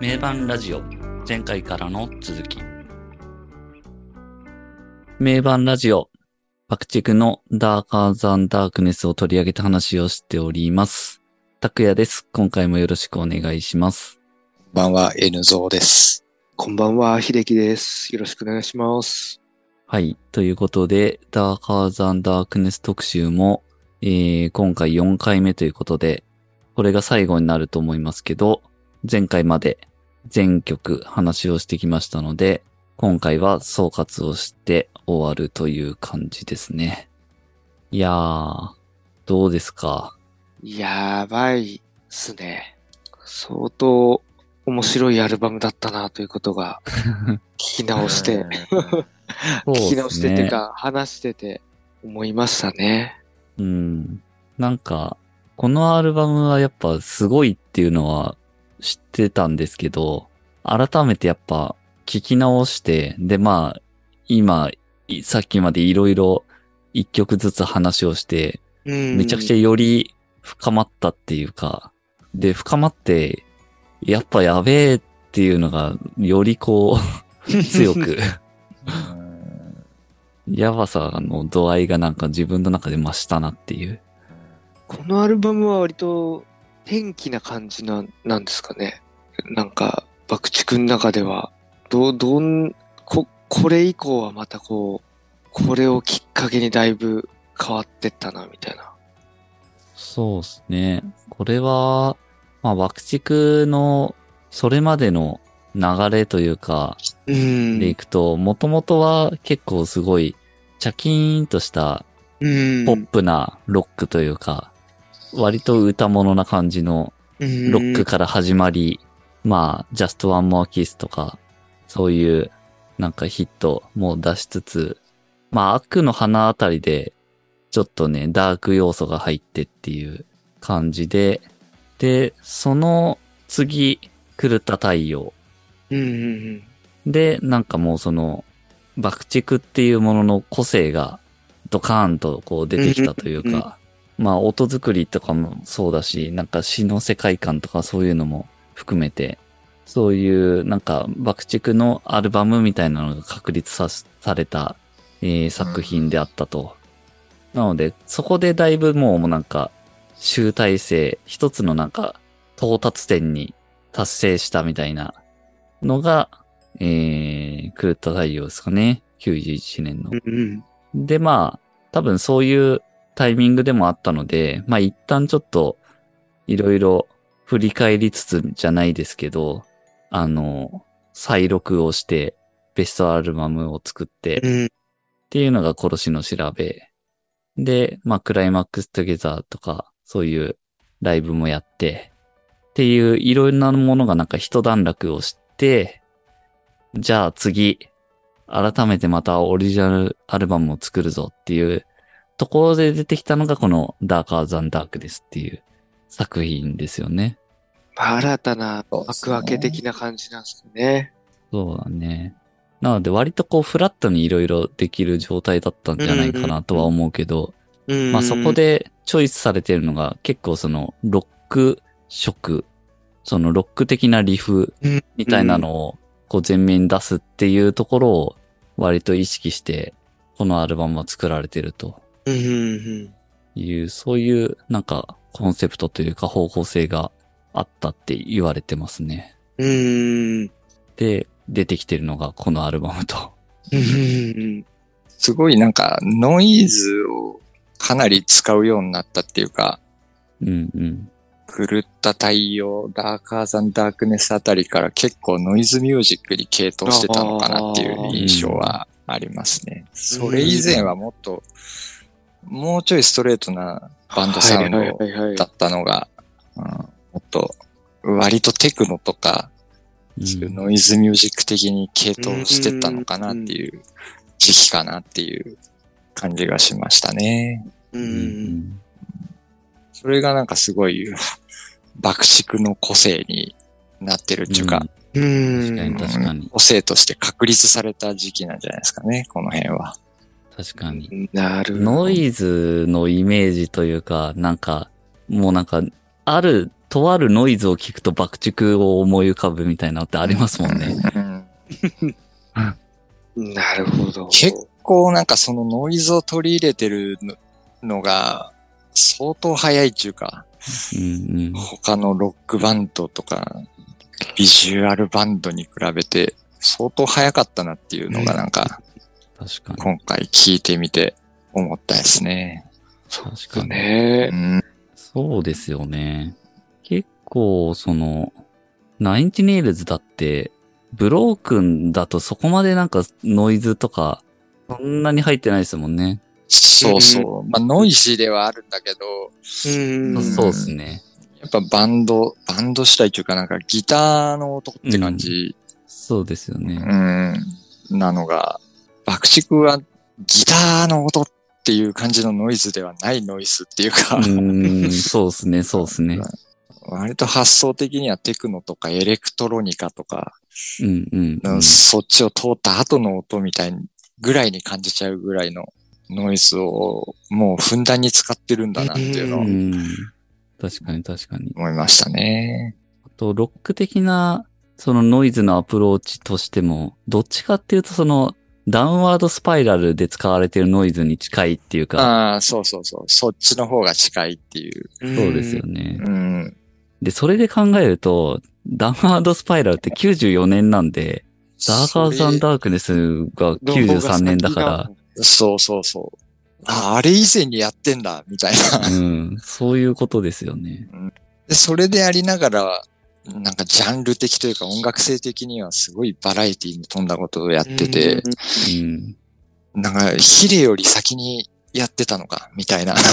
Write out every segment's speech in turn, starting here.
名盤ラジオ前回からの続き名盤ラジオ爆竹のダーカーザンダークネスを取り上げた話をしております。拓也です。今回もよろしくお願いします。こんばんは、N ゾーです。こんばんは、秀樹です。よろしくお願いします。はい。ということで、ダーカーザンダークネス特集も、えー、今回4回目ということで、これが最後になると思いますけど、前回まで全曲話をしてきましたので、今回は総括をして終わるという感じですね。いやー、どうですか？やばいっすね。相当面白いアルバムだったなということが 聞き直して、聞き直してっていうか話してて思いましたね。うん。なんか、このアルバムはやっぱすごいっていうのは知ってたんですけど、改めてやっぱ聞き直して、でまあ、今、いさっきまでいろいろ一曲ずつ話をして、うん。めちゃくちゃより深まったっていうか、で、深まって、やっぱやべえっていうのが、よりこう、強く、やばさの度合いがなんか自分の中で増したなっていう。このアルバムは割と天気な感じななんですかね。なんか、爆竹の中では、ど、どん、こ、これ以降はまたこう、これをきっかけにだいぶ変わってったな、みたいな。そうですね。これは、まあ、爆竹の、それまでの流れというか、うん。でいくと、もともとは結構すごい、チャキーンとしたうん。ポップなロックというか、割と歌物な感じのロロックから始まり、まあ、Just One More Kiss とか、そういうなんかヒットも出しつつ、まあ、悪の花あたりで、ちょっとね、ダーク要素が入ってっていう感じで、で、その次、狂った太陽。うんうんで、なんかもうその、爆竹っていうものの個性がドカーンとこう出てきたというか、まあ音作りとかもそうだし、なんか詩の世界観とかそういうのも含めて、そういうなんか爆竹のアルバムみたいなのが確立さされた、えー作品であったと。なので、そこでだいぶもうなんか集大成、一つのなんか到達点に達成したみたいなのが、えー、狂った太陽ですかね。91年の。うんうん。で、まあ、多分そういうタイミングでもあったので、まあ一旦ちょっと、いろいろ振り返りつつじゃないですけど、あの、再録をして、ベストアルバムを作って、っうんていうのが殺しの調べ。で、まあクライマックストゥゲザーとか、そういうライブもやって、っていういろんなものがなんか一段落をして、じゃあ次、改めてまたオリジナルアルバムを作るぞっていうところで出てきたのがこのダーカーザンダークですっていう作品ですよね。新たな幕開け的な感じなんですね。そうだね。なので割とこうフラットにいろいろできる状態だったんじゃないかなとは思うけど、うんまあそこ、でチョイスされてるのが結構そのロック色、そのロック的なリフみたいなのをこう前面に出すっていうところを割と意識してこのアルバムは作られてるという、そういうなんかコンセプトというか方向性があったって言われてますね。で、出てきてるのがこのアルバムと。うんうんすごいなんかノイズをかなり使うようになったっていうか、うんうん。狂った太陽、ダーカーザンダークネスあたりから結構ノイズミュージックに傾倒してたのかなっていう印象はありますね。それ以前はもっと、もうちょいストレートなバンドサウンドだったのが、うんもっと割とテクノとか、うんノイズミュージック的に系統してったのかなっていう時期かなっていう感じがしましたね。ううんんそれがなんかすごい爆竹の個性になってるっていうか、う確かにん。確かに。個性として確立された時期なんじゃないですかね、この辺は。確かに。なるノイズのイメージというか、なんか、もうなんか、あるとあるノイズを聞くと爆竹を思い浮かぶみたいなのってありますもんね。うん なるほど。結構なんかそのノイズを取り入れてるのが相当早いっていうか、うんうん。他のロックバンドとか、ビジュアルバンドに比べて相当早かったなっていうのがなんか確かに。今回聞いてみて思ったですね。確かに。ねう。ん。そうですよね。結構、その、ナインチネイルズだって、ブロークンだとそこまでなんかノイズとか、そんなに入ってないですもんね。そうそう。まあノイジーではあるんだけど、うん。そうですね。やっぱバンド、バンド主体というかなんかギターの音って感じ、そうですよね。うん、なのが、爆竹はギターの音っていう感じのノイズではないノイズっていうか、うそうですね、そうですね。割と発想的にはテクノとかエレクトロニカとか、うんうん、うん。そっちを通った後の音みたいぐらいに感じちゃうぐらいのノイズをもうふんだんに使ってるんだなっていうのをうん。確かに確かに。思いましたね。あと、ロック的な、そのノイズのアプローチとしても、どっちかっていうとその、ダウンワードスパイラルで使われてるノイズに近いっていうか、ああ、そうそうそう。そっちの方が近いっていう。そうですよね。うん。で、それで考えると、ダウンワードスパイラルって94年なんで、ダーカーズダークネスが93年だかそうそうそう。あ、あれ以前にやってんだ、みたいな。ら、うん、そういうことですよね。で、それでありながら、なんかジャンル的というか音楽性的にはすごいバラエティに富んだことをやってて、うん。なんかヒレより先にやってたのか、みたいな。確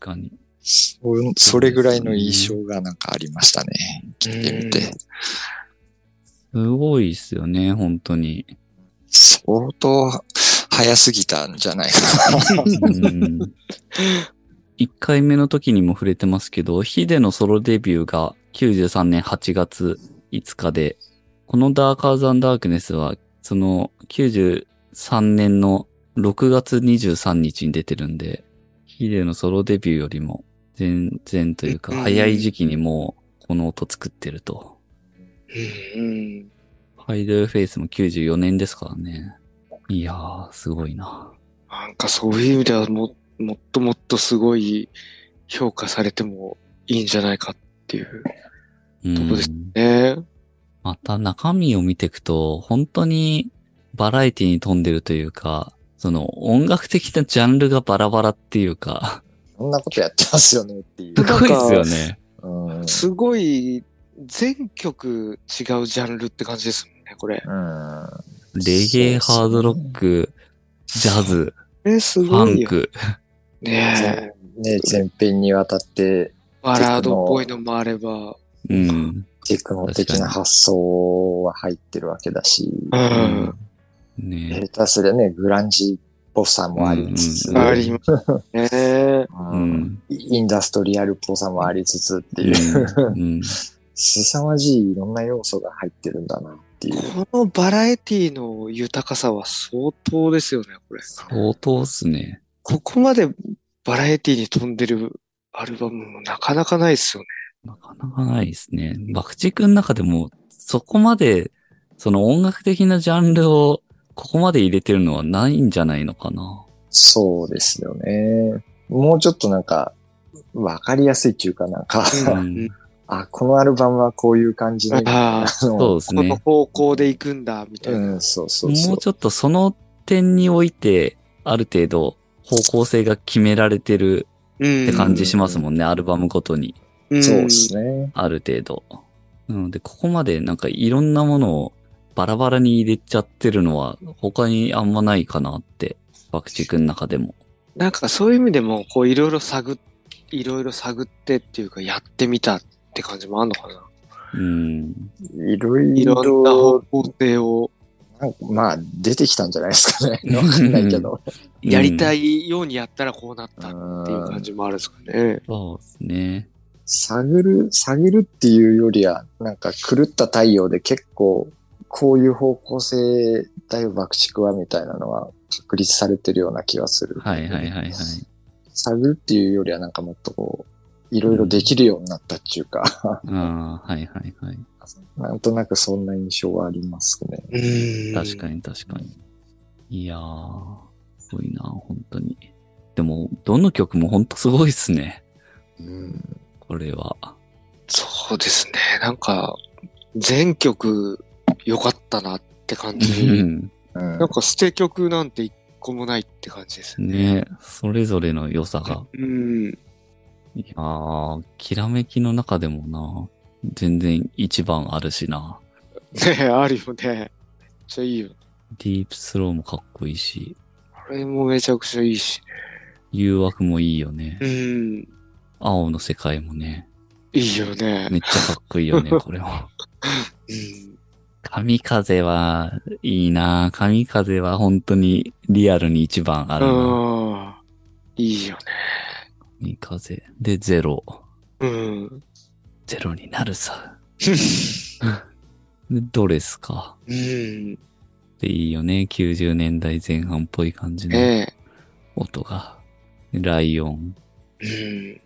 かに。そそれぐらいの印象がなんかありましたね。聞いてみて。すごいっすよね、本当に。相当早すぎたんじゃないかな。うん1回目の時にも触れてますけど、ヒデのソロデビューが93年8月5日で、このダーカーズダークネスは、その93年の6月23日に出てるんで、ヒデのソロデビューよりも全然というか、うん早い時期にもうこの音作ってると。うん。ファイドルフェイスも94年ですからね。いやー、すごいな。なんかそういう意味ではも、もっともっとすごい評価されてもいいんじゃないかっていううんとこですね。また中身を見ていくと、本当にバラエティに富んでるというか、その音楽的なジャンルがバラバラっていうか、そんなことやってますよねっていう。すごいですよね。うんすごい全曲違うジャンルって感じですもんね、これ。うんレゲエ、ハードロック、ジャズ、え、すフごいよ。ァンク。ねえ。ね、前編にわたってバラードっぽいのもあれば。うん。テクノ的な発想は入ってるわけだし、うん。ね下手すりゃね、グランジっぽさもありつつ、うんありますね。インダストリアルっぽさもありつつっていう、うん。凄まじいいろんな要素が入ってるんだなっていう。このバラエティの豊かさは相当ですよね、これ。相当っすね。ここまでバラエティに飛んでるアルバムもなかなかないですよね。なかなかないですね。爆竹の中でも、そこまで、その音楽的なジャンルをここまで入れてるのはないんじゃないのかな。そうですよね。もうちょっとなんか、わかりやすいっていうかなんか、うん あ、このアルバムはこういう感じで、ああ、そうのですこのね。方向で行くんだ、みたいな。うん、そうそうそうもう。ちょっとその点において、ある程度方向性が決められてるうんって感じしますもんね、アルバムごとに。うんそうですね。ある程度。なので、ここまでなんかいろんなものをバラバラに入れちゃってるのは他にあんまないかなって、爆竹の中でも。なんかそういう意味でも、こういろいろ探っ、いろいろ探ってっていうか、やってみたって感じもあんのかな。うん。いろいいろんな方ろ、向性をまあ、出てきたんじゃないですかね。わかんないけど。やりたい。いようにやったらこうなったっていううん感じもあるんですかね。そうですね。探る、探るっていうよりは、なんか狂った太陽で結構、こういう方向性だよ、爆竹は、みたいなのは確立されてるような気がする。はいはいはいはい。探るっていうよりはなんかもっとこう、いろいろできるようになったっていうか、ああ、はいはいはい。なんとなくそんな印象はありますね。うん確かに確かに。いやー、すごいな、本当に。でも、どの曲も本当すごいっすね。うん。これは。そうですね。なんか、全曲良かったなって感うじ。ん。うんなんか捨て曲なんて一個もないって感じですね。ねそれぞれの良さが。うん。いやー、きらめきの中でもな、全然一番あるしな。ねえ、あるよね。めっちゃいいよ。ディープスローもかっこいいし、あれもめちゃくちゃいいし。誘惑もいいよねう。ん。青の世界もね、いいよね。めっちゃかっこいいよね、これは。うん。神風はいいな神風は本当にリアルに一番あるな。いいよね。神風。で、ゼロ。うん。ゼロになるさ。で、ドレスか？うん。で、いいよね。90年代前半っぽい感じのええ。音が。でライオン。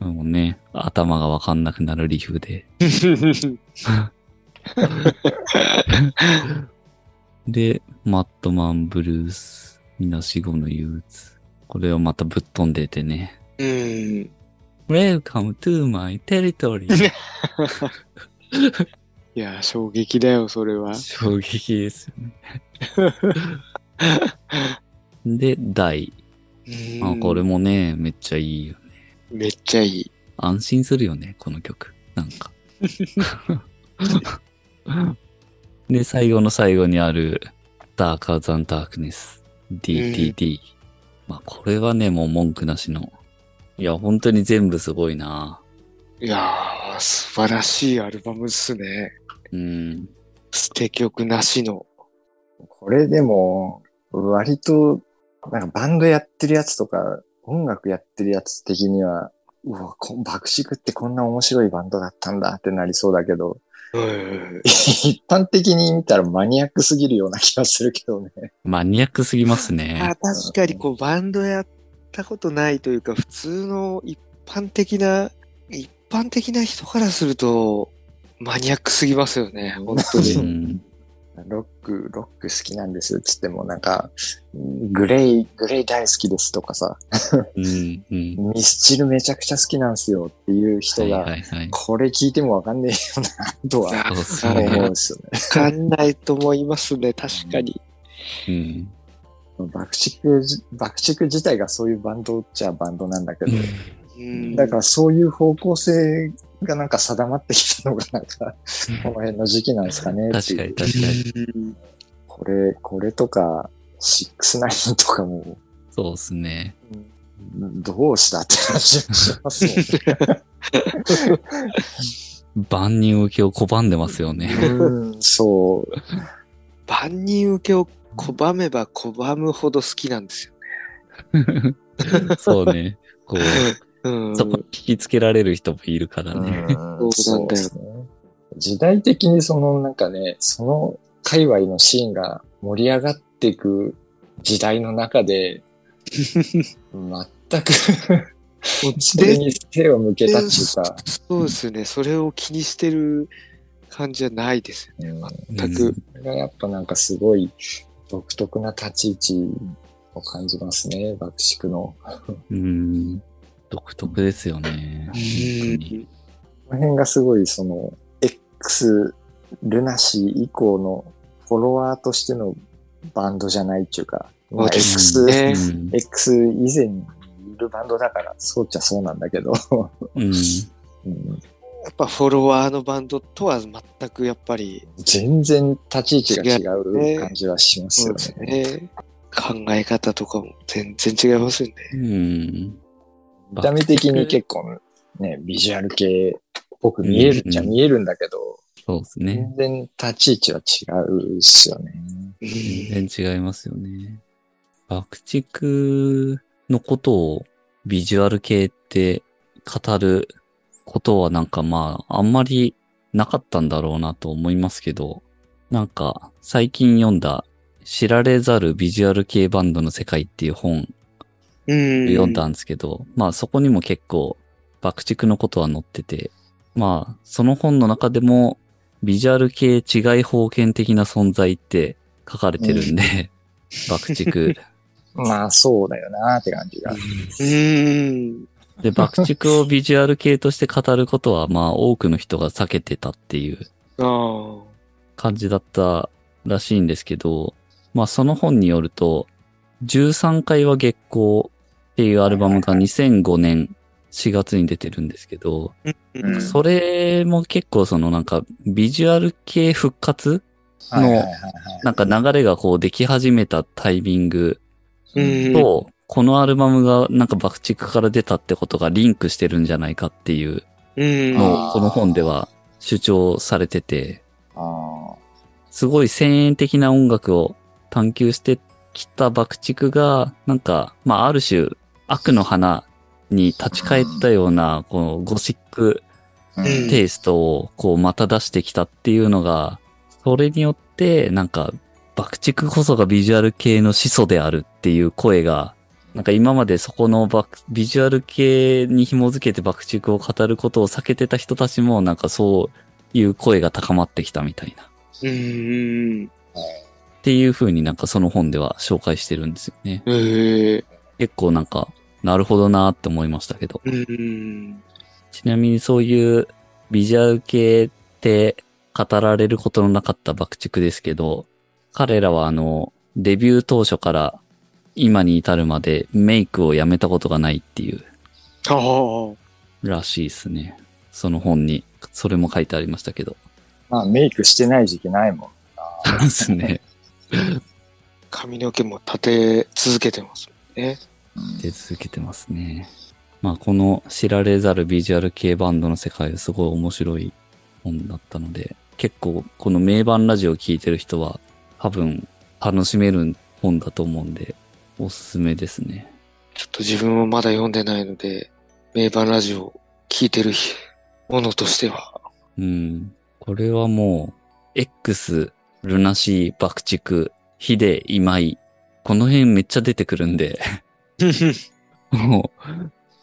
うん。もうね、頭がわかんなくなるリフで。で、マットマンブルース。みなしごの憂鬱。これをまたぶっ飛んでてね。うん。Welcome to my territory. いや、衝撃だよ、それは。衝撃ですよね。で、大。あ、これもね、めっちゃいいよね。めっちゃいい。安心するよね、この曲。なんか。で、最後の最後にある、Darker Than Darkness。DTD。まあ、これはね、もう文句なしの。いや、本当に全部すごいな。いやー、素晴らしいアルバムっすね。うん。捨て曲なしの。これでも、割と、なんかバンドやってるやつとか、音楽やってるやつ的には、うわ、こ爆竹ってこんな面白いバンドだったんだってなりそうだけど、うん。一般的に見たらマニアックすぎるような気がするけどね。マニアックすぎますあね。確かにこうバンドやったことないというか、普通の一般的な、一般的な人からすると、マニアックすぎますよね、本当うに。ん。ロック、ロック好きなんですっつってもなんか、グレイ、グレイ大好きですとかさ、うん。うん。ミスチルめちゃくちゃ好きなんすよっていう人はいが。これ聞いてもわかんねえよな、とは思うんね。ですよね。わかんないと思いますね、確かに。うん。爆竹じ、爆竹自体がそういうバンドっちゃバンドなんだけど、うんだからそういう方向性がなんか定まってきたのがなんか、この辺の時期なんですかね確かに確かに。うんこれ、これとか、6-9とかも、そうですね。どうしたって話がしますもんね。万人受けを拒んでますよね。うん、そう。万人受けを拒めば拒むほど好きなんですよ。そうね。こう、うん。そこに引きつけられる人もいるからね。うんそうなんだよですね。時代的にそのなんかね、その界隈のシーンが盛り上がっていく時代の中で、全くそれに手を向けたっていうか、そうですよね。それを気にしてる感じはないですよね。全く。それがやっぱなんかすごい独特な立ち位置を感じますね、爆竹の。うん。独特ですよね。この辺がすごいその、X、ルナシー以降のフォロワーとしてのバンドじゃないっていうか、まあ、X、ねうん X 以前にいるバンドだから、そうっちゃそうなんだけど、うん。うんやっぱフォロワーのバンドとは全くやっぱり、全然立ち位置が違う感じはしますよそうですね。ね。考え方とかも全然違いますよね。うん。見た目的に結構ね、ビジュアル系っぽく見えるっちゃうん見えるんだけど、そうですね。全然立ち位置は違うっすよね。全然違いますよね。爆竹のことをビジュアル系って語ることはなんかまああんまりなかったんだろうなと思いますけど、なんか最近読んだ知られざるビジュアル系バンドの世界っていう本うん。読んだんですけど、まあそこにも結構爆竹のことは載ってて、まあ、その本の中でも、ビジュアル系違い封建的な存在って書かれてるんで、爆竹。まあそうだよなって感じが。うーん。で、爆竹を ビジュアル系として語ることは、まあ多くの人が避けてたっていう。感じだったらしいんですけど、まあその本によると、13回は月光っていうアルバムが2005年4月に出てるんですけど、うんそれも結構そのなんかビジュアル系復活はいはいはいはいなんか流れがこうでき始めたタイミングうん。と、このアルバムがなんか爆竹から出たってことがリンクしてるんじゃないかっていう。うん。のをこの本では主張されてて、あすごい先鋭的な音楽を探求してきた爆竹が、なんか、まあある種悪の花に立ち返ったような、このゴシックテイストをこうまた出してきたっていうのが、それによってなんか爆竹こそがビジュアル系の始祖であるっていう声が、なんか今までそこの爆ビジュアル系に紐づけて爆竹を語ることを避けてた人たちもなんかそういう声が高まってきたみたいな。っうん。ていう風になんかその本では紹介してるんですよね。ええ。結構なんか、なるほどなーって思いましたけど。うん。ちなみにそういうビジュアル系って語られることのなかった爆竹ですけど、彼らはあの、デビュー当初から今に至るまでメイクをやめたことがないっていうああ。らしいですね。その本に、それも書いてありましたけど。まあメイクしてない時期ないもん。ですね。髪の毛も立て続けてますもんね。出続けてますね。まあこの知られざるビジュアル系バンドの世界はすごい面白い本だったので、結構この名盤ラジオを聞いてる人は多分楽しめる本だと思うんで、おすすめですね。ちょっと自分もまだ読んでないので、名盤ラジオを聞いてるものとしては。うん。これはもう、X、ルナシー、爆竹、ヒデ、今井。この辺めっちゃ出てくるんで、も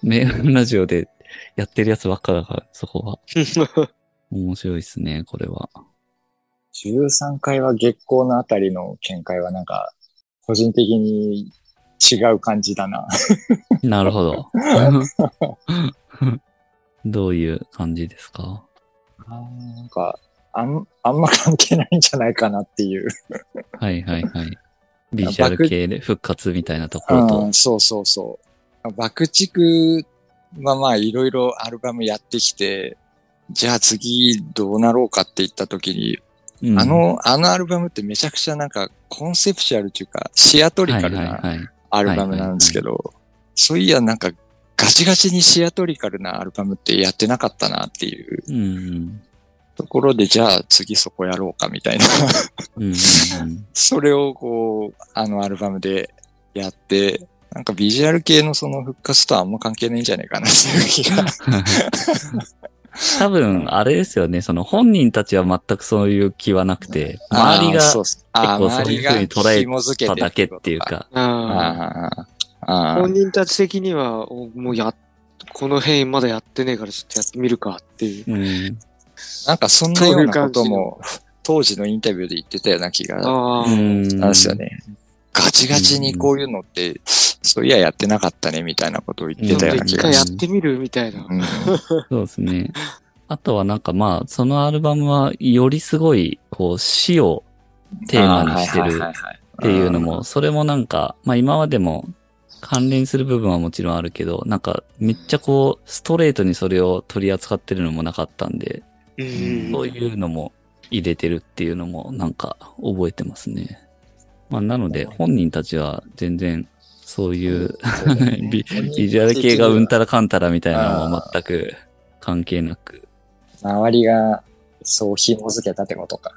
う、名盤ラジオでやってるやつばっかだから、そこは。面白いですね、これは。13回は月光のあたりの見解はなんか、個人的に違う感じだな。なるほど。どういう感じですか？なんか、あん、あんま関係ないんじゃないかなっていう。はいはいはい。ビジュアル系で復活みたいなところとうん、。そうそうそう。爆竹はまあいろいろアルバムやってきて、じゃあ次どうなろうかって言った時に、うんあ、の、あのアルバムってめちゃくちゃなんかコンセプチュアルっていうか、シアトリカルはいな。アルバムなんですけど、そういやなんかガチガチにシアトリカルなアルバムってやってなかったなっていううん。ところで、じゃあ次そこやろうかみたいな。それをこう、あのアルバムでやって、なんかビジュアル系のその復活とはあんま関係ないんじゃないかなっていう気が。多分、あれですよね。その本人たちは全くそういう気はなくて、周りが結構そういう風に捉えただけっていうか。本人たち的には、おもうや、この辺まだやってねえからちょっとやってみるかっていう。うん。なんかそんなようなことも当時のインタビューで言ってたような気がああ。うんなんですよね。ガチガチにこういうのって、そういややってなかったねみたいなことを言ってたような気一回がしやってみるみたいな。うんそうですね。あとはなんかまあ、そのアルバムはよりすごい、こう、死をテーマにしてるっていうのも、それもなんか、まあ今までも関連する部分はもちろんあるけど、なんかめっちゃこう、ストレートにそれを取り扱ってるのもなかったんで、うんそういうのも入れてるっていうのもなんか覚えてますね。まあなので本人たちは全然そういうビビジュアル系がうんたらかんたらみたいなのは全く関係なく周りがそう紐づけたってことか。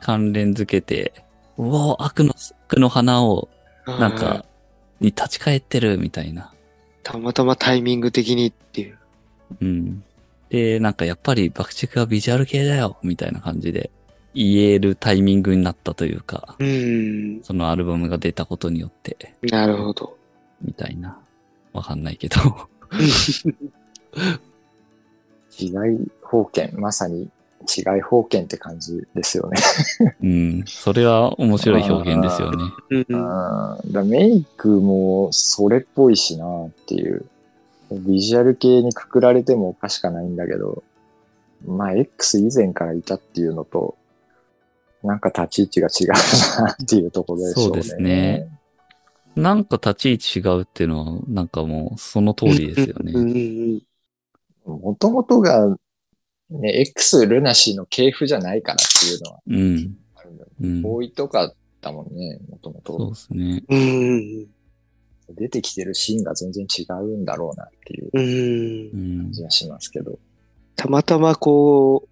関連づけて、うわ悪の、悪の花をなんあかに立ち返ってるみたいな。ーたまたまタイミング的にっていう。うん。で、なんかやっぱり爆竹はビジュアル系だよみたいな感じで言えるタイミングになったというか、うん。そのアルバムが出たことによって、なるほど。みたいな。わかんないけど。違い封建、まさに違い封建って感じですよね。うん。それは面白い表現ですよね。うんうん、だメイクもそれっぽいしなっていう。ビジュアル系にくくられてもおかしかないんだけど、まあ X 以前からいたっていうのと、なんか立ち位置が違うなっていうところでしょうね。そうですね。なんか立ち位置違うっていうのは、なんかもうその通りですよね。もともとが、ね、X ルナシーの系譜じゃないからっていうのはうん。ボーイとかだもんね、もともそうと。ですね。出てきてるシーンが全然違うんだろうなっていう感。じがしますけど。たまたまこう、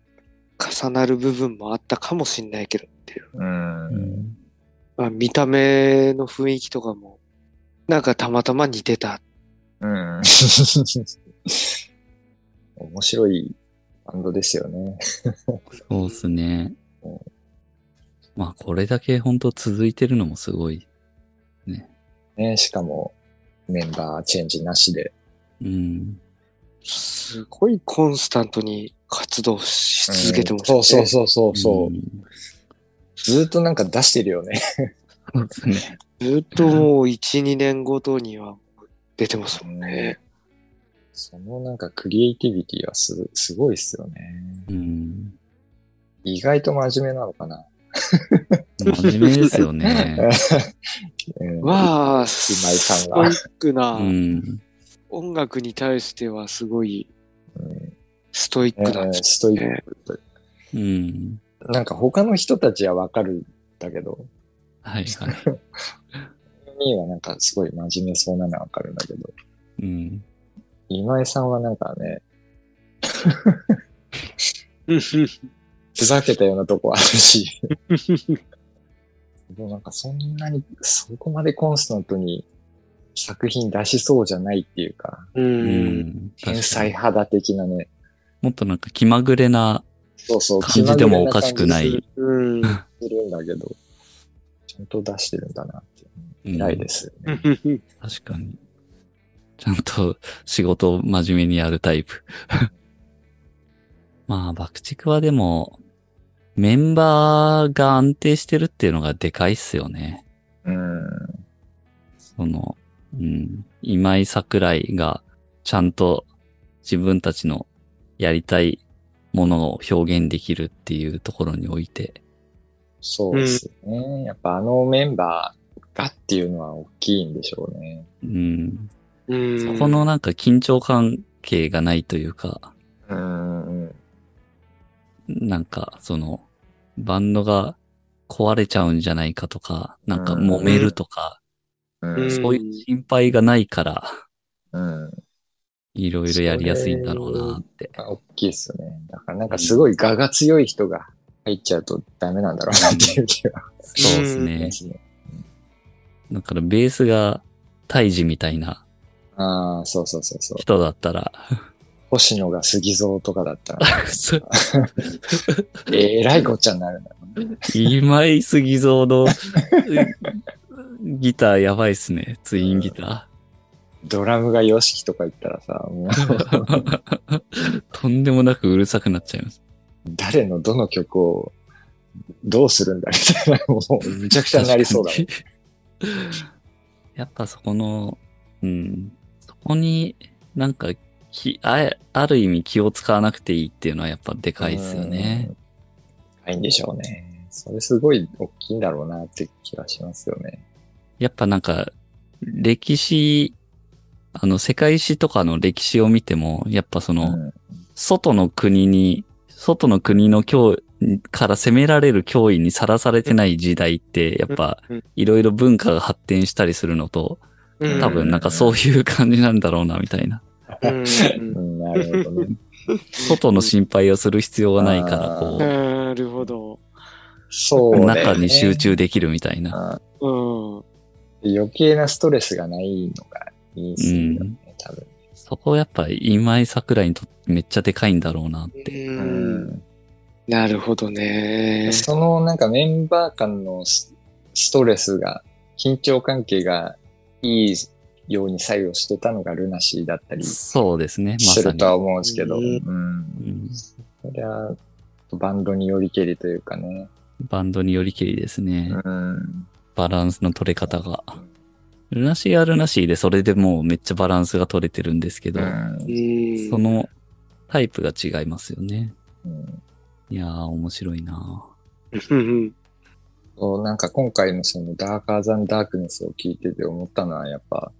重なる部分もあったかもしんないけどっていう。うん。うんまあ、見た目の雰囲気とかも、なんかたまたま似てた。うん。面白いバンドですよね。そうですねうん。まあ、これだけ本当続いてるのもすごい。ね、しかもメンバーチェンジなしで。うん。すごいコンスタントに活動し続けてますうんそうそうそうそうそう、んずーっとなんか出してるよね。ずっともう1、2年ごとには出てますもんね。そのなんかクリエイティビティはすすごいっすよね。うん。意外と真面目なのかな。真面目ですよね。うんまあ、今井さんストがイックなうん。音楽に対してはすごいうんストイックなんえーストイック。うん。なんか他の人たちはわかるんだけど、はいはい。ミーはなんかすごい真面目そうなのはわかるんだけど、うん。今井さんはなんかね、う んふざけたようなとこあるし、でもなんかそんなに、そこまでコンスタントに作品出しそうじゃないっていうか、う。うんん。天才肌的なね、もっとなんか気まぐれなそうそう、感じでもおかしくな気い。うん。するんだけど、ちゃんと出してるんだなって。うん偉いですよね。確かに。ちゃんと仕事を真面目にやるタイプ。まあ、爆竹はでも、メンバーが安定してるっていうのがでかいっすよね。うん。その、うん。今井桜井がちゃんと自分たちのやりたいものを表現できるっていうところにおいて。そうですね。やっぱあのメンバーがっていうのは大きいんでしょうね。うん。うんそこのなんか緊張関係がないというか、うん。うんなんか、その、バンドが壊れちゃうんじゃないかとか、なんか揉めるとか、うん。そういう心配がないから、うん。いろいろやりやすいんだろうなって。あ大きいですよね。だからなんかすごい我が強い人が入っちゃうとダメなんだろうなっていう気がそうですしね。だからベースが胎児みたいなああ、そうそうそうそう。人だったら、星野が杉蔵とかだったら、えらいこっちゃになるんだろうね。今井杉蔵のギターやばいっすね。ツインギタドラムが YOSHIKI とか言ったらさ、もうー。とんでもなくうるさくなっちゃいます。誰のどの曲をどうするんだみたいな、もうむちゃくちゃになりそうだもん。確かにやっぱそこの、うん、そこになんかきあ、ある意味気を使わなくていいっていうのはやっぱでかいですよね。うん。高いんでしょうね。それすごい大きいんだろうなって気がしますよね。やっぱなんか、歴史、あの、世界史とかの歴史を見ても、やっぱその、うん外の国に、外の国の脅威から攻められる脅威にさらされてない時代って、やっぱうん、いろいろ文化が発展したりするのと、うん多分なんかそういう感じなんだろうな、みたいな。なるほどね。外の心配をする必要がないから、こなるほど。う、そうね中に集中できるみたいな。うんうん。余計なストレスがないのがいいですよね、うん多分。そこやっぱ今井桜井にとってめっちゃでかいんだろうなって。うんなるほどね。そのなんかメンバー間のスストレスが、緊張関係がいいように作用してたのがルナシーだったりすそうですね。まさにると。は思うんですけど、うんそれは、バンドによりけりというかね。バンドによりけりですね。うん。バランスの取れ方が。ルナシーはルナシーでそれでもうめっちゃバランスが取れてるんですけど、うんうん。そのタイプが違いますよね。うんいやー、面白いなうん そうなんか今回のそのダーカーザンダークネスを聞いてて思ったのはやっぱ、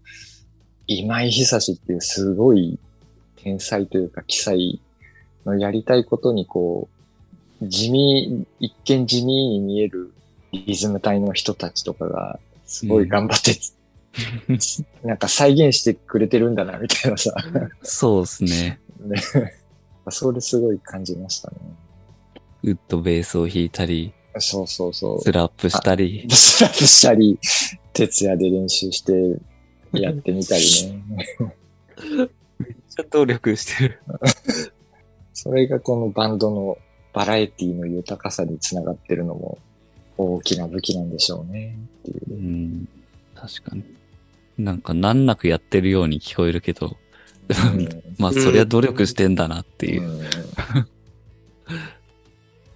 今井久志っていうすごい天才というか奇才のやりたいことにこう、地味、一見地味に見えるリズム隊の人たちとかがすごい頑張って、なんか再現してくれてるんだなみたいなさ、そうですね。ね、それすごい感じましたね。ウッドベースを弾いたり、そうそうそう。スラップしたり。スラップしたり、徹夜で練習してやってみたりね。めっちゃ努力してる。それがこのバンドのバラエティの豊かさにつながってるのも大きな武器なんでしょうね。っていうう。ん。確かに。なんか難なくやってるように聞こえるけど、まあそりゃ努力してんだなっていう。うん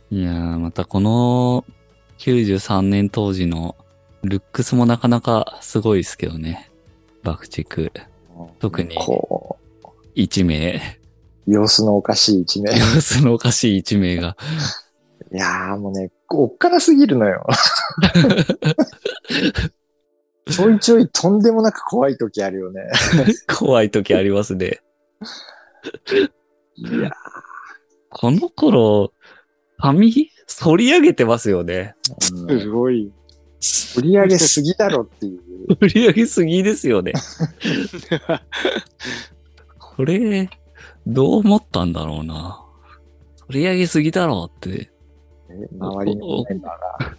いやー、またこの93年当時のルックスもなかなかすごいですけどね。爆竹。特にこ1名。う、様子のおかしい一面。い様子のおかしい1名が。やーもうね、おっかなすぎるのよ。ちょいちょいとんでもなく怖い時あるよね。怖い時ありますね。いやこの頃、髪、反り上げてますよね。ー、すごい。売り上げすぎだろっていう。振り上げすぎですよね。これ、どう思ったんだろうな。取り上げすぎだろうって。え周りのメンバーが。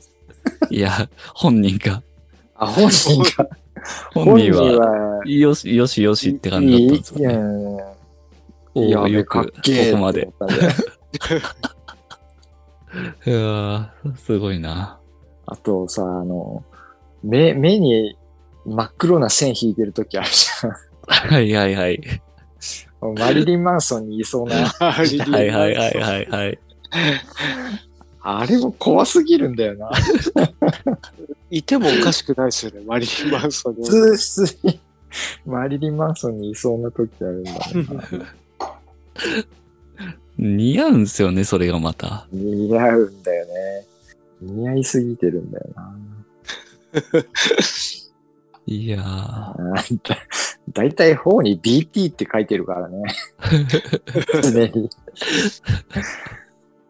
いや、本人が。あ、本人が。本人は、はよし、よしよしって感じだったんですいやよね。おいや、ーよく、ここまで。いやーすごいな。あとさ、あの、目、目に真っ黒な線引いてる時あるじはいはいはい。ゃん。マリリン・マンソンにいそうな。はいはいはいはいはい。あれも怖すぎるんだよな。いてもおかしくないですよね、マリリン・マンソンに。普通、にマリリン・マンソンにいそうな時あるんだな。似合うんですよね、それがまた。似合うんだよね。似合いすぎてるんだよな。いやー。あんただいたい方に BT って書いてるからね。常に。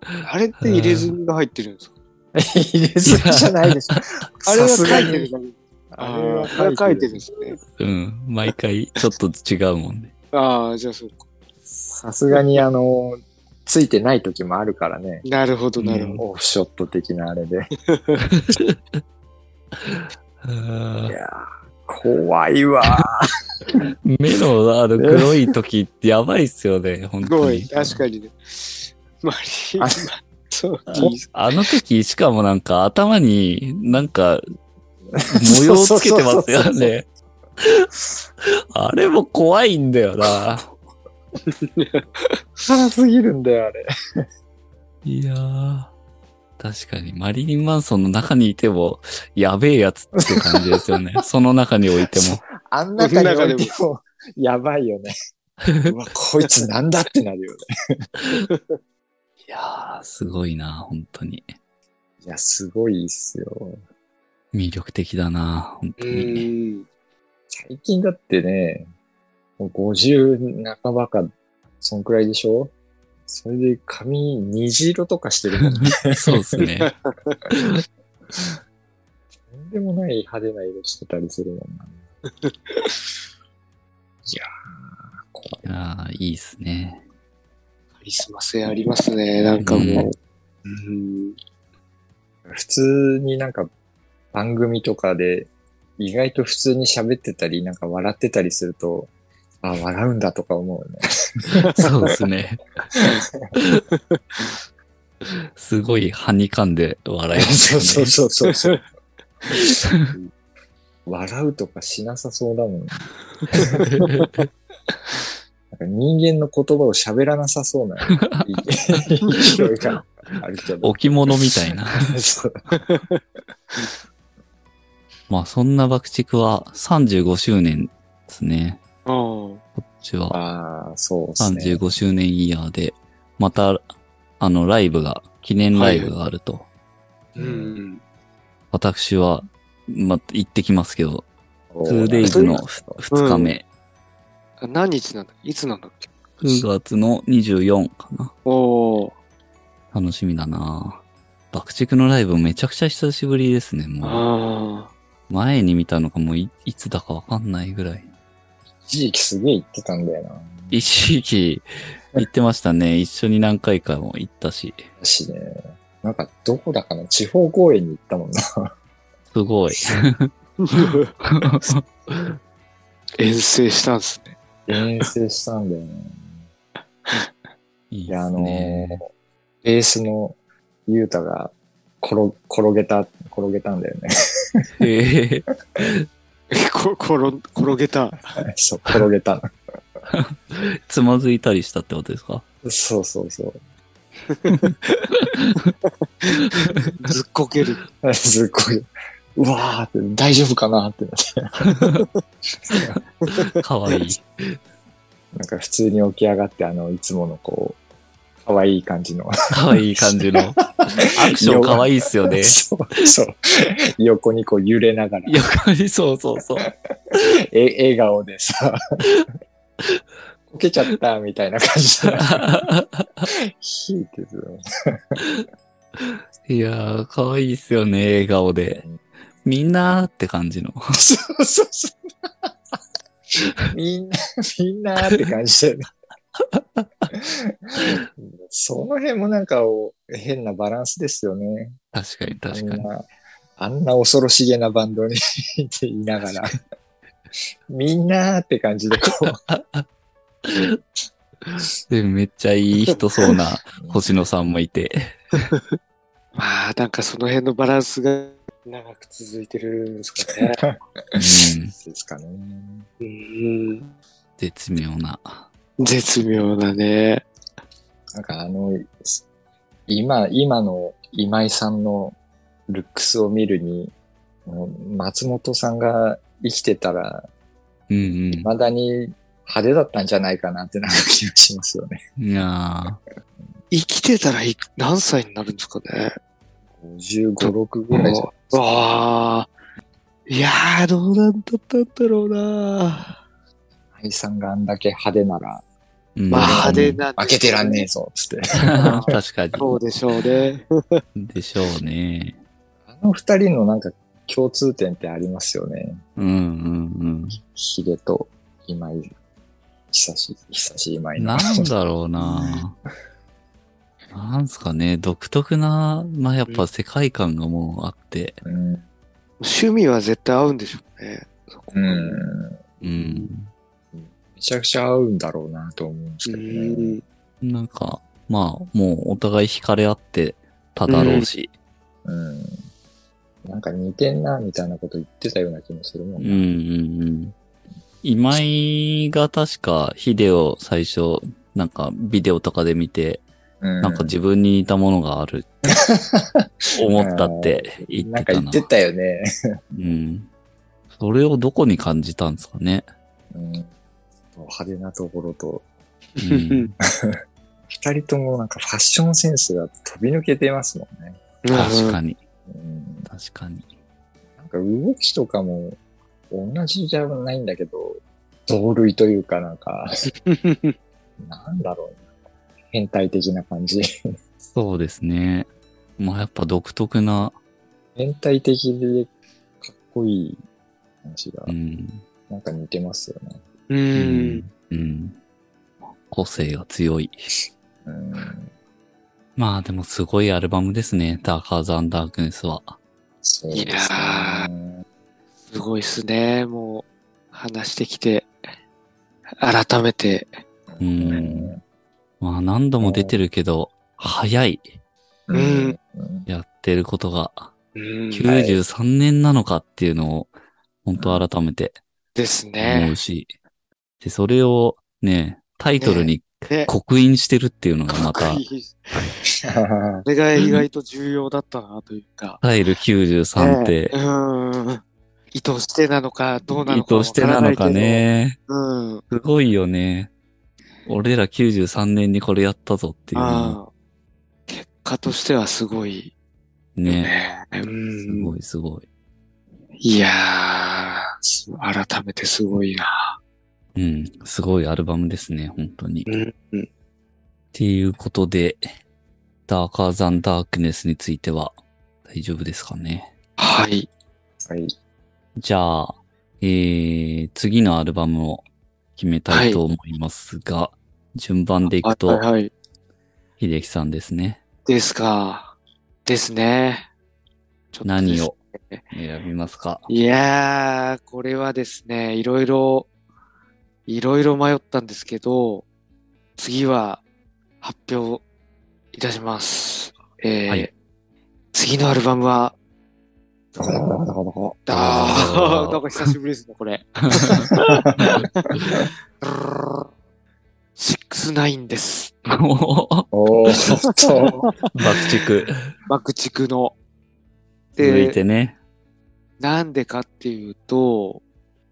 あれって入れ墨が入ってるんですか？入れ墨じゃないでしょ。あれは書いてるだけ。ああれは書いてるんですね。うん。毎回ちょっと違うもんね。ああ、じゃあそうか。さすがにあの、ついてない時もあるからね。なるほど、なるほど。オフショット的なあれで。いやー怖いわ目のあの黒い時ってやばいっすよね、本当にすごい、。確かにね。マリリン・マンソンにあの時、しかもなんか頭になんか模様つけてますよね。あれも怖いんだよな。辛すぎるんだよ、あれ。いやー。確かに、マリリン・マンソンの中にいても、やべえやつって感じですよね。その中においても。あん中に置いても、やばいよね。うわ、こいつなんだってなるよね。いやー、すごいな、本当に。いや、すごいっすよ。魅力的だな、本う当に。ん。最近だってね、もう50半ばか、そんくらいでしょ？それで髪虹色とかしてるもんね。そうですね。とんでもない派手な色してたりするもんな。いやー、怖い。いやー、いいっすね。カリスマ性ありますね、なんかもう。うんうん。普通になんか番組とかで意外と普通に喋ってたり、なんか笑ってたりすると、あ、笑うんだとか思うね。そうですね。すごい、はにかんで笑いますそう。そうそうそう。笑うとかしなさそうだもん。なんか人間の言葉を喋らなさそうな勢 いがあるけど。置物みたいな。まあそんな爆竹は35周年ですね。ああ。こっちはああ、そうですね。35周年イヤーで、また、あの、ライブが、記念ライブがあると。うん。私は、ま、行ってきますけど、お 2days のそう2日目、あ何日なんだ？いつなんだっけ？9月の24かな。おお。楽しみだな爆竹のライブめちゃくちゃ久しぶりですね、もう。あ前に見たのがもういいつだかわかんないぐらい。一時期すげえ言ってたんだよな。一時期行ってましたね。一緒に何回かも行ったし。だしね。なんか、どこだかな？地方公演に行ったもんな。すごい。あ。遠征したんすね。遠征したんだよね。いや、あですのね。ー、ベースのゆうたが転、転げた、転げたんだよね。へえ こ、転、転げた。そう、転げたの。つまずいたりしたってことですか？そうそうそう。ずっこける。すっごい、うわーって、大丈夫かなってなって。かわいい。なんか普通に起き上がって、あの、いつものこう、可愛い感じの。かわいい感じの。アクションかわいいっすよね。そう、そう。横にこう揺れながら、横に、そうそうそう。え笑顔でさ、こけちゃったみたいな感じで、ひいてる。いやー、かわいいっすよね、笑顔で。みんなーって感じの。そうそうそう。みんな、みんなって感じだよね。その辺もなんかお変なバランスですよね。確かに確かに。あんな、恐ろしげなバンドに いながら、みんなって感じでこで、めっちゃいい人そうな星野さんもいて。まあ、なんかその辺のバランスが長く続いてるんですかね。うん。うですかね。うん。絶妙な。絶妙なね。なんかあの、今、今の今井さんのルックスを見るに、松本さんが生きてたら、うん未だに派手だったんじゃないかなってなんか気がしますよね。うん。いや生きてたらい何歳になるんですかね。55、6ぐらいじゃ。わあ。いやー、どうなんだったんだろうな。今井さんがあんだけ派手なら、ー、うんまあ派手なん開けてらんねえぞ、つって。確かそうでしょうね。に。でしょうね。あの二人のなんか共通点ってありますよね。うんうんヒゲと今井、久し、久し今うん。井の。なんだろうな なんすかね、独特な、まあやっぱ世界観がもうあって、うん。趣味は絶対合うんでしょうね。そこうん。うん。めちゃくちゃ合うんだろうなと思うんですうけどね。ん。なんか、まあもうお互い惹かれ合ってただろうし、うん。なんか似てんな、みたいなこと言ってたような気もするもんうん、うん、うん。今井が確かヒデを最初、なんかビデオとかで見て、うんなんか自分に似たものがあるって 思ったって言ってたな。なんか言ってたよね。うん。それをどこに感じたんですかね。うん。派手なところと、うん、二人ともなんかファッションセンスが飛び抜けてますもんね。確かに。うん。確かに。なんか動きとかも同じじゃないんだけど、同類というかなんか、なんだろう、変態的な感じ。そうですね。まあやっぱ独特な、変態的でかっこいい感じがう、ん。なんか似てますよね。う。うんん。うん。個性が強い。うん。まあでもすごいアルバムですね。ダーカーズ・アンダークネスは。そうですね。いやすごいっすね。もう、話してきて、改めて。うんまあ何度も出てるけど、早い。うん。うん。やってることが。うん。93年なのかっていうのを、本当改めてです思ねう。し。で、それをね、タイトルにね刻印してるっていうのがまたこ、れが意外と重要だったなというか。タイル93ってね、うん。意図してなのか、どうな意のかわ図して。なのかね。うん。すごいよね。俺ら93年にこれやったぞっていう結果としてはすごい。ね。ね。うすん。ごいすごい。いやー、す改めてすごいな。うん。すごいアルバムですね、本当に。っうん。うんていうことで、ダーカーザンダークネスについては大丈夫ですかね？はい。はい。じゃあ、えー、次のアルバムを決めたいと思いますが、順番でいくと、はいはいはい。秀樹さんですね。ですか。ですね。す何を選びますか？いやー、これはですね、いろいろ、いろいろ迷ったんですけど、次は発表いたします。えーはい次のアルバムは、あー、あーなんか久しぶりですね、これ。シックスナインです。おーっと、爆竹。爆竹の。続いてね。なんでかっていうと、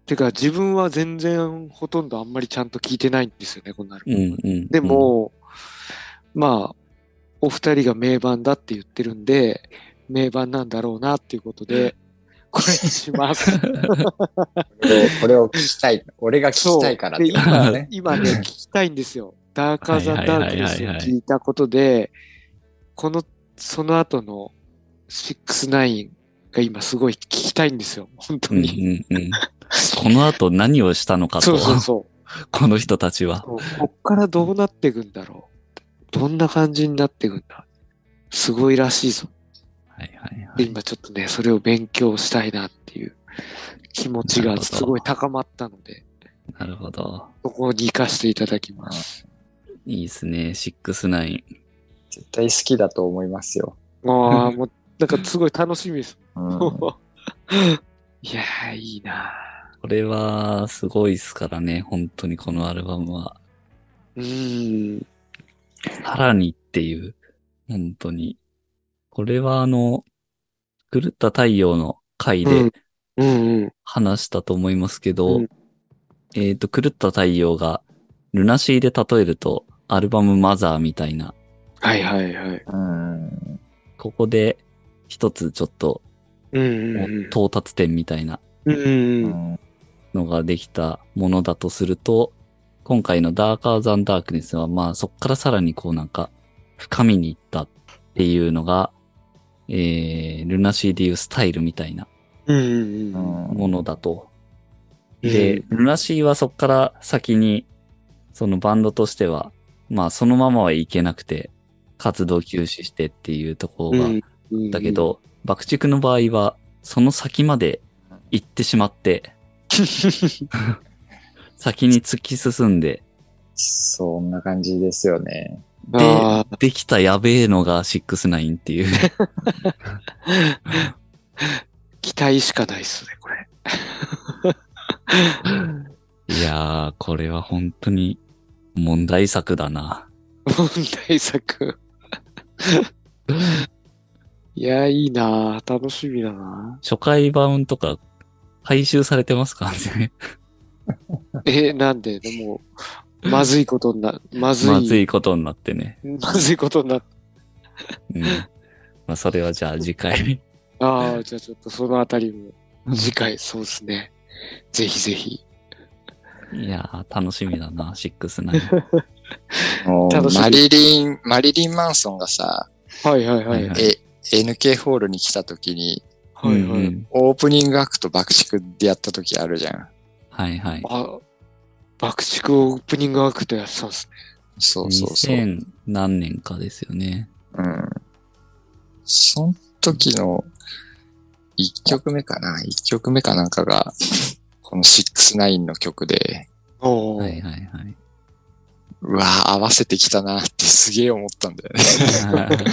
てか自分は全然ほとんどあんまりちゃんと聞いてないんですよね、このアルバうム。んうん。でも、まあ、お二人が名盤だって言ってるんで、名盤なんだろうなっていうことで、これにします。これを聞きたい。俺が聞きたいからって今ね、。今ね、聞きたいんですよ。ダーカーザンダークネスを聞いたことで、この、その後の69が今すごい聞きたいんですよ。本当うんに。うんうん。この後何をしたのかとそう、そうそう。この人たちは。こっからどうなっていくんだろう。どんな感じになっていくんだ。すごいらしいぞ。はいはいはで、い。今ちょっとね、それを勉強したいなっていう気持ちがすごい高まったので、なるほど。そこに行かせていただきます。いいですね。69。絶対好きだと思いますよ。ああ、もう、なんかすごい楽しみです。うん、いやー、いいなこれはすごいですからね。本当にこのアルバムは。うーん。さらにっていう。本当に。これはあの、狂った太陽の回で。話したと思いますけど、うんえっ、と、狂った太陽が、ルナシーで例えると、アルバムマザーみたいな、はいはいはい。うん。ここで一つちょっと。到達点みたいなのができたものだとすると、今回のダーカーザンダークネスは、まあそっからさらにこうなんか、深みに行ったっていうのが、えー、ルナシーでいうスタイルみたいな。ものだと。うんで、ルナシーはそっから先に、そのバンドとしては、まあそのままはいけなくて、活動休止してっていうところが、うんだけ、ど、爆竹の場合は、その先まで行ってしまって、先に突き進んで、そんな感じですよね。でできたやべえのが69っていう。期待しかないっすね、これ。いやー、これは本当に問題作だな。問題作。いや、いいなぁ楽しみだな初回版とか回収されてますからね？え、なんで、でも、まずいことにな、まずい、まずいことになってね。まずいことになっうん。まあ、それはじゃあ次回。ああ、じゃあちょっとそのあたりも、次回、そうですね。ぜひぜひ。いやー、楽しみだな、69。もう楽しみマリリン、マリリン・マンソンがさ、はいはいはい。ははいえ、NK ホールに来た時に、いうんうはい。んオープニングアクト爆竹でやった時あるじゃん。はいはい。あ、爆竹オープニングアクトやってたんですね。そうそうそう。2000何年かですよね。うん。その時の1曲目かな ?1 曲目かなんかが、この69の曲で、おーはいはいはい。うわぁ、合わせてきたなってすげえ思ったんだよね。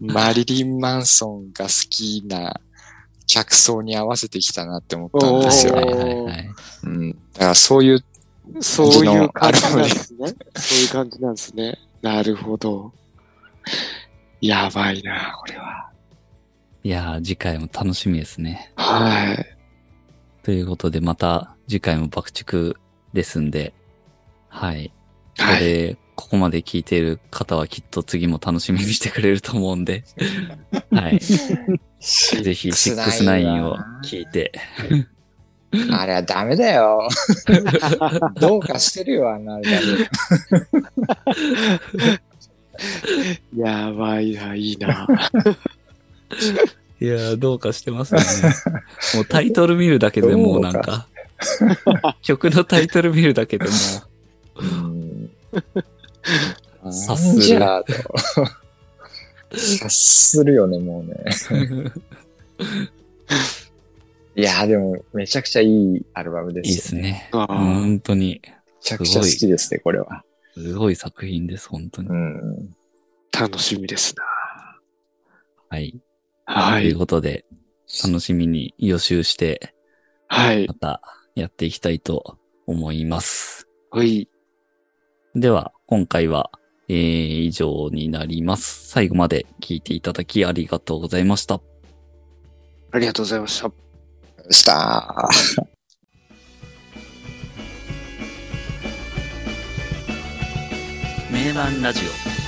マリリン・マンソンが好きな客層に合わせてきたなって思ったんですよはいね。はいはい。うん。だからそういう、そういう感じなんですね。そういう感じなんですね。なるほど。やばいな、これは。いやー、次回も楽しみですね。はい。ということで、また次回も爆竹ですんで、はい。こはい。れ、ここまで聞いている方はきっと次も楽しみにしてくれると思うんで、はい。ぜひ69を聞いて、あれはダメだよ。どうかしてるよ、あんなあれだやばいな、いいな。いやー、どうかしてますよね。もうタイトル見るだけでもうなんか、曲のタイトル見るだけでもうん。察する察するよね、もうね。いや、でも、めちゃくちゃいいアルバムでいいすよ。ですね。あー本当に、めちゃくちゃ好きですね、これは。すごい作品です、本当にう。ん。楽しみですな。はい。はというい。ことで、楽しみに予習して、はいま。たやっていきたいと思います。はい。では、今回は、えー、以上になります。最後まで聞いていただきありがとうございました。ありがとうございました。した。名盤ラジオ。